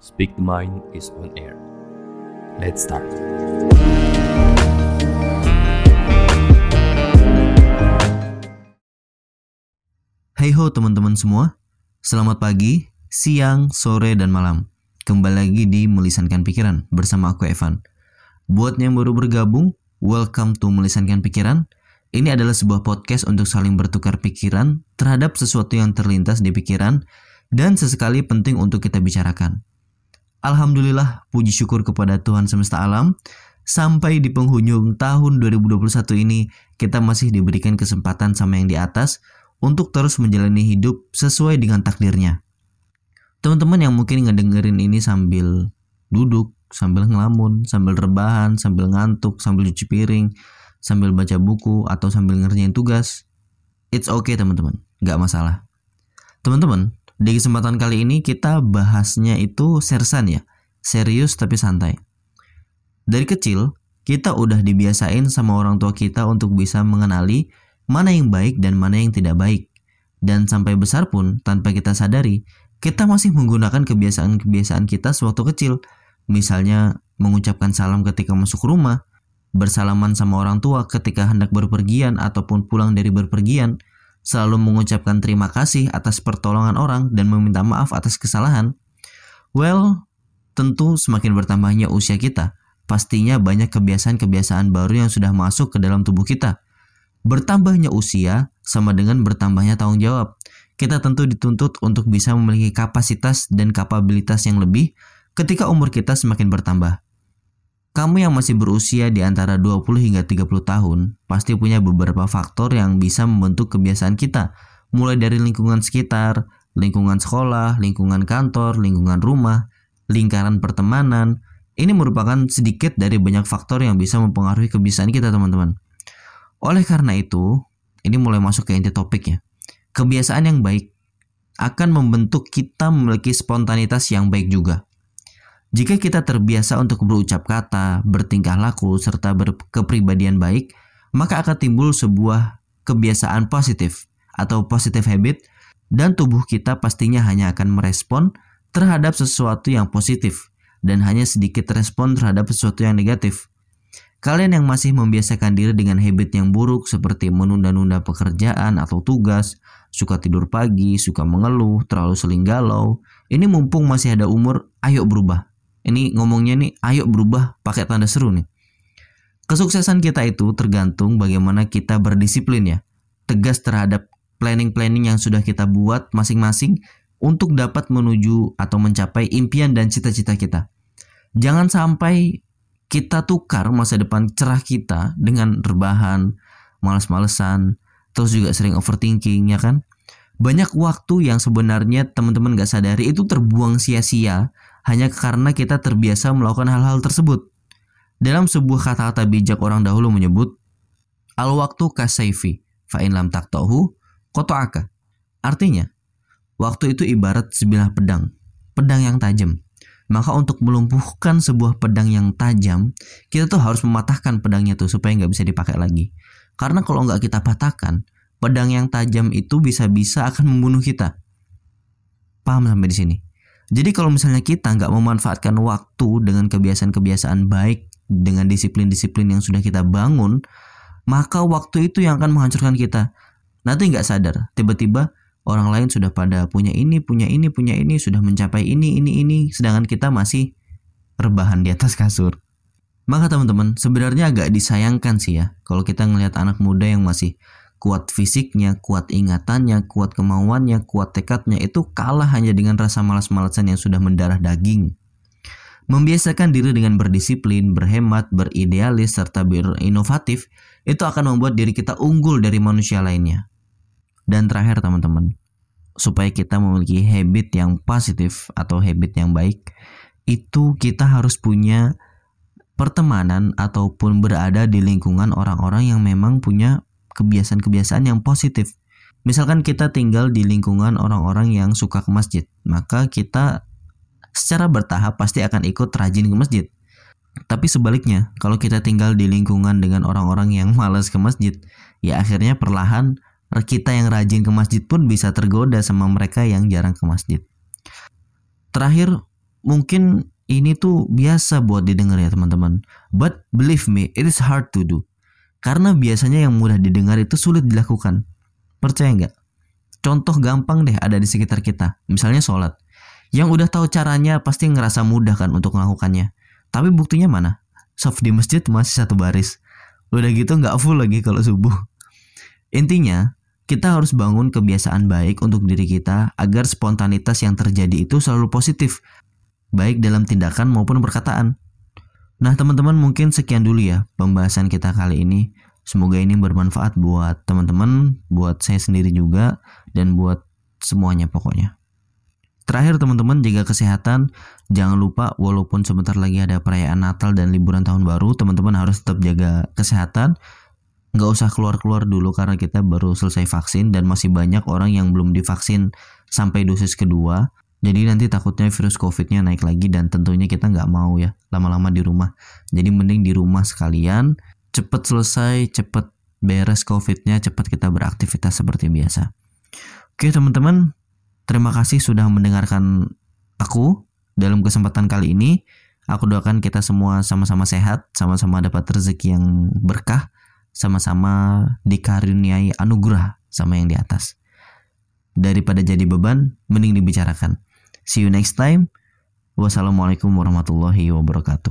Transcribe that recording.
Speak the Mind is on air. Let's start. Hai ho teman-teman semua, selamat pagi, siang, sore, dan malam. Kembali lagi di Melisankan Pikiran bersama aku Evan. Buat yang baru bergabung, welcome to Melisankan Pikiran. Ini adalah sebuah podcast untuk saling bertukar pikiran terhadap sesuatu yang terlintas di pikiran dan sesekali penting untuk kita bicarakan. Alhamdulillah, puji syukur kepada Tuhan semesta alam, sampai di penghujung tahun 2021 ini kita masih diberikan kesempatan sama yang di atas untuk terus menjalani hidup sesuai dengan takdirnya. Teman-teman yang mungkin ngedengerin ini sambil duduk, sambil ngelamun, sambil rebahan, sambil ngantuk, sambil cuci piring, sambil baca buku, atau sambil ngerjain tugas, it's okay teman-teman, nggak masalah. Teman-teman, di kesempatan kali ini kita bahasnya itu sersan ya, serius tapi santai. Dari kecil, kita udah dibiasain sama orang tua kita untuk bisa mengenali mana yang baik dan mana yang tidak baik. Dan sampai besar pun, tanpa kita sadari, kita masih menggunakan kebiasaan-kebiasaan kita sewaktu kecil. Misalnya, mengucapkan salam ketika masuk rumah, bersalaman sama orang tua ketika hendak berpergian ataupun pulang dari berpergian, selalu mengucapkan terima kasih atas pertolongan orang dan meminta maaf atas kesalahan, well, tentu semakin bertambahnya usia kita, pastinya banyak kebiasaan-kebiasaan baru yang sudah masuk ke dalam tubuh kita. Bertambahnya usia sama dengan bertambahnya tanggung jawab. Kita tentu dituntut untuk bisa memiliki kapasitas dan kapabilitas yang lebih ketika umur kita semakin bertambah. Kamu yang masih berusia di antara 20 hingga 30 tahun pasti punya beberapa faktor yang bisa membentuk kebiasaan kita, mulai dari lingkungan sekitar, lingkungan sekolah, lingkungan kantor, lingkungan rumah, lingkaran pertemanan. Ini merupakan sedikit dari banyak faktor yang bisa mempengaruhi kebiasaan kita, teman-teman. Oleh karena itu, ini mulai masuk ke inti topiknya. Kebiasaan yang baik akan membentuk kita memiliki spontanitas yang baik juga. Jika kita terbiasa untuk berucap kata, bertingkah laku, serta berkepribadian baik, maka akan timbul sebuah kebiasaan positif atau positive habit dan tubuh kita pastinya hanya akan merespon terhadap sesuatu yang positif dan hanya sedikit respon terhadap sesuatu yang negatif. Kalian yang masih membiasakan diri dengan habit yang buruk seperti menunda-nunda pekerjaan atau tugas, suka tidur pagi, suka mengeluh, terlalu sering galau, ini mumpung masih ada umur, ayo berubah. Ini ngomongnya nih, ayo berubah pakai tanda seru nih. Kesuksesan kita itu tergantung bagaimana kita berdisiplin ya. Tegas terhadap planning-planning yang sudah kita buat masing-masing untuk dapat menuju atau mencapai impian dan cita-cita kita. Jangan sampai kita tukar masa depan cerah kita dengan rebahan, males-malesan, terus juga sering overthinking ya kan? Banyak waktu yang sebenarnya teman-teman gak sadari itu terbuang sia-sia hanya karena kita terbiasa melakukan hal-hal tersebut. Dalam sebuah kata-kata bijak orang dahulu menyebut, Al-waktu kasaifi, fa'in lam taktohu, koto'aka. Artinya, waktu itu ibarat sebilah pedang, pedang yang tajam. Maka untuk melumpuhkan sebuah pedang yang tajam, kita tuh harus mematahkan pedangnya tuh supaya nggak bisa dipakai lagi. Karena kalau nggak kita patahkan, pedang yang tajam itu bisa-bisa akan membunuh kita. Paham sampai di sini? Jadi kalau misalnya kita nggak memanfaatkan waktu dengan kebiasaan-kebiasaan baik, dengan disiplin-disiplin yang sudah kita bangun, maka waktu itu yang akan menghancurkan kita. Nanti nggak sadar, tiba-tiba orang lain sudah pada punya ini, punya ini, punya ini, sudah mencapai ini, ini, ini, sedangkan kita masih rebahan di atas kasur. Maka teman-teman, sebenarnya agak disayangkan sih ya, kalau kita ngelihat anak muda yang masih kuat fisiknya, kuat ingatannya, kuat kemauannya, kuat tekadnya itu kalah hanya dengan rasa malas-malasan yang sudah mendarah daging. Membiasakan diri dengan berdisiplin, berhemat, beridealis, serta berinovatif itu akan membuat diri kita unggul dari manusia lainnya. Dan terakhir teman-teman, supaya kita memiliki habit yang positif atau habit yang baik, itu kita harus punya pertemanan ataupun berada di lingkungan orang-orang yang memang punya kebiasaan-kebiasaan yang positif. Misalkan kita tinggal di lingkungan orang-orang yang suka ke masjid, maka kita secara bertahap pasti akan ikut rajin ke masjid. Tapi sebaliknya, kalau kita tinggal di lingkungan dengan orang-orang yang malas ke masjid, ya akhirnya perlahan kita yang rajin ke masjid pun bisa tergoda sama mereka yang jarang ke masjid. Terakhir, mungkin ini tuh biasa buat didengar ya teman-teman. But believe me, it is hard to do. Karena biasanya yang mudah didengar itu sulit dilakukan. Percaya nggak? Contoh gampang deh ada di sekitar kita. Misalnya sholat. Yang udah tahu caranya pasti ngerasa mudah kan untuk melakukannya. Tapi buktinya mana? Soft di masjid masih satu baris. Udah gitu nggak full lagi kalau subuh. Intinya, kita harus bangun kebiasaan baik untuk diri kita agar spontanitas yang terjadi itu selalu positif, baik dalam tindakan maupun perkataan. Nah, teman-teman mungkin sekian dulu ya pembahasan kita kali ini. Semoga ini bermanfaat buat teman-teman, buat saya sendiri juga, dan buat semuanya pokoknya. Terakhir teman-teman jaga kesehatan, jangan lupa walaupun sebentar lagi ada perayaan Natal dan liburan tahun baru, teman-teman harus tetap jaga kesehatan. Nggak usah keluar-keluar dulu karena kita baru selesai vaksin dan masih banyak orang yang belum divaksin sampai dosis kedua. Jadi nanti takutnya virus COVID-nya naik lagi dan tentunya kita nggak mau ya lama-lama di rumah. Jadi mending di rumah sekalian, cepet selesai, cepet beres COVID-nya, cepet kita beraktivitas seperti biasa. Oke teman-teman, terima kasih sudah mendengarkan aku dalam kesempatan kali ini. Aku doakan kita semua sama-sama sehat, sama-sama dapat rezeki yang berkah, sama-sama dikaruniai anugerah sama yang di atas. Daripada jadi beban, mending dibicarakan. See you next time. Wassalamualaikum warahmatullahi wabarakatuh.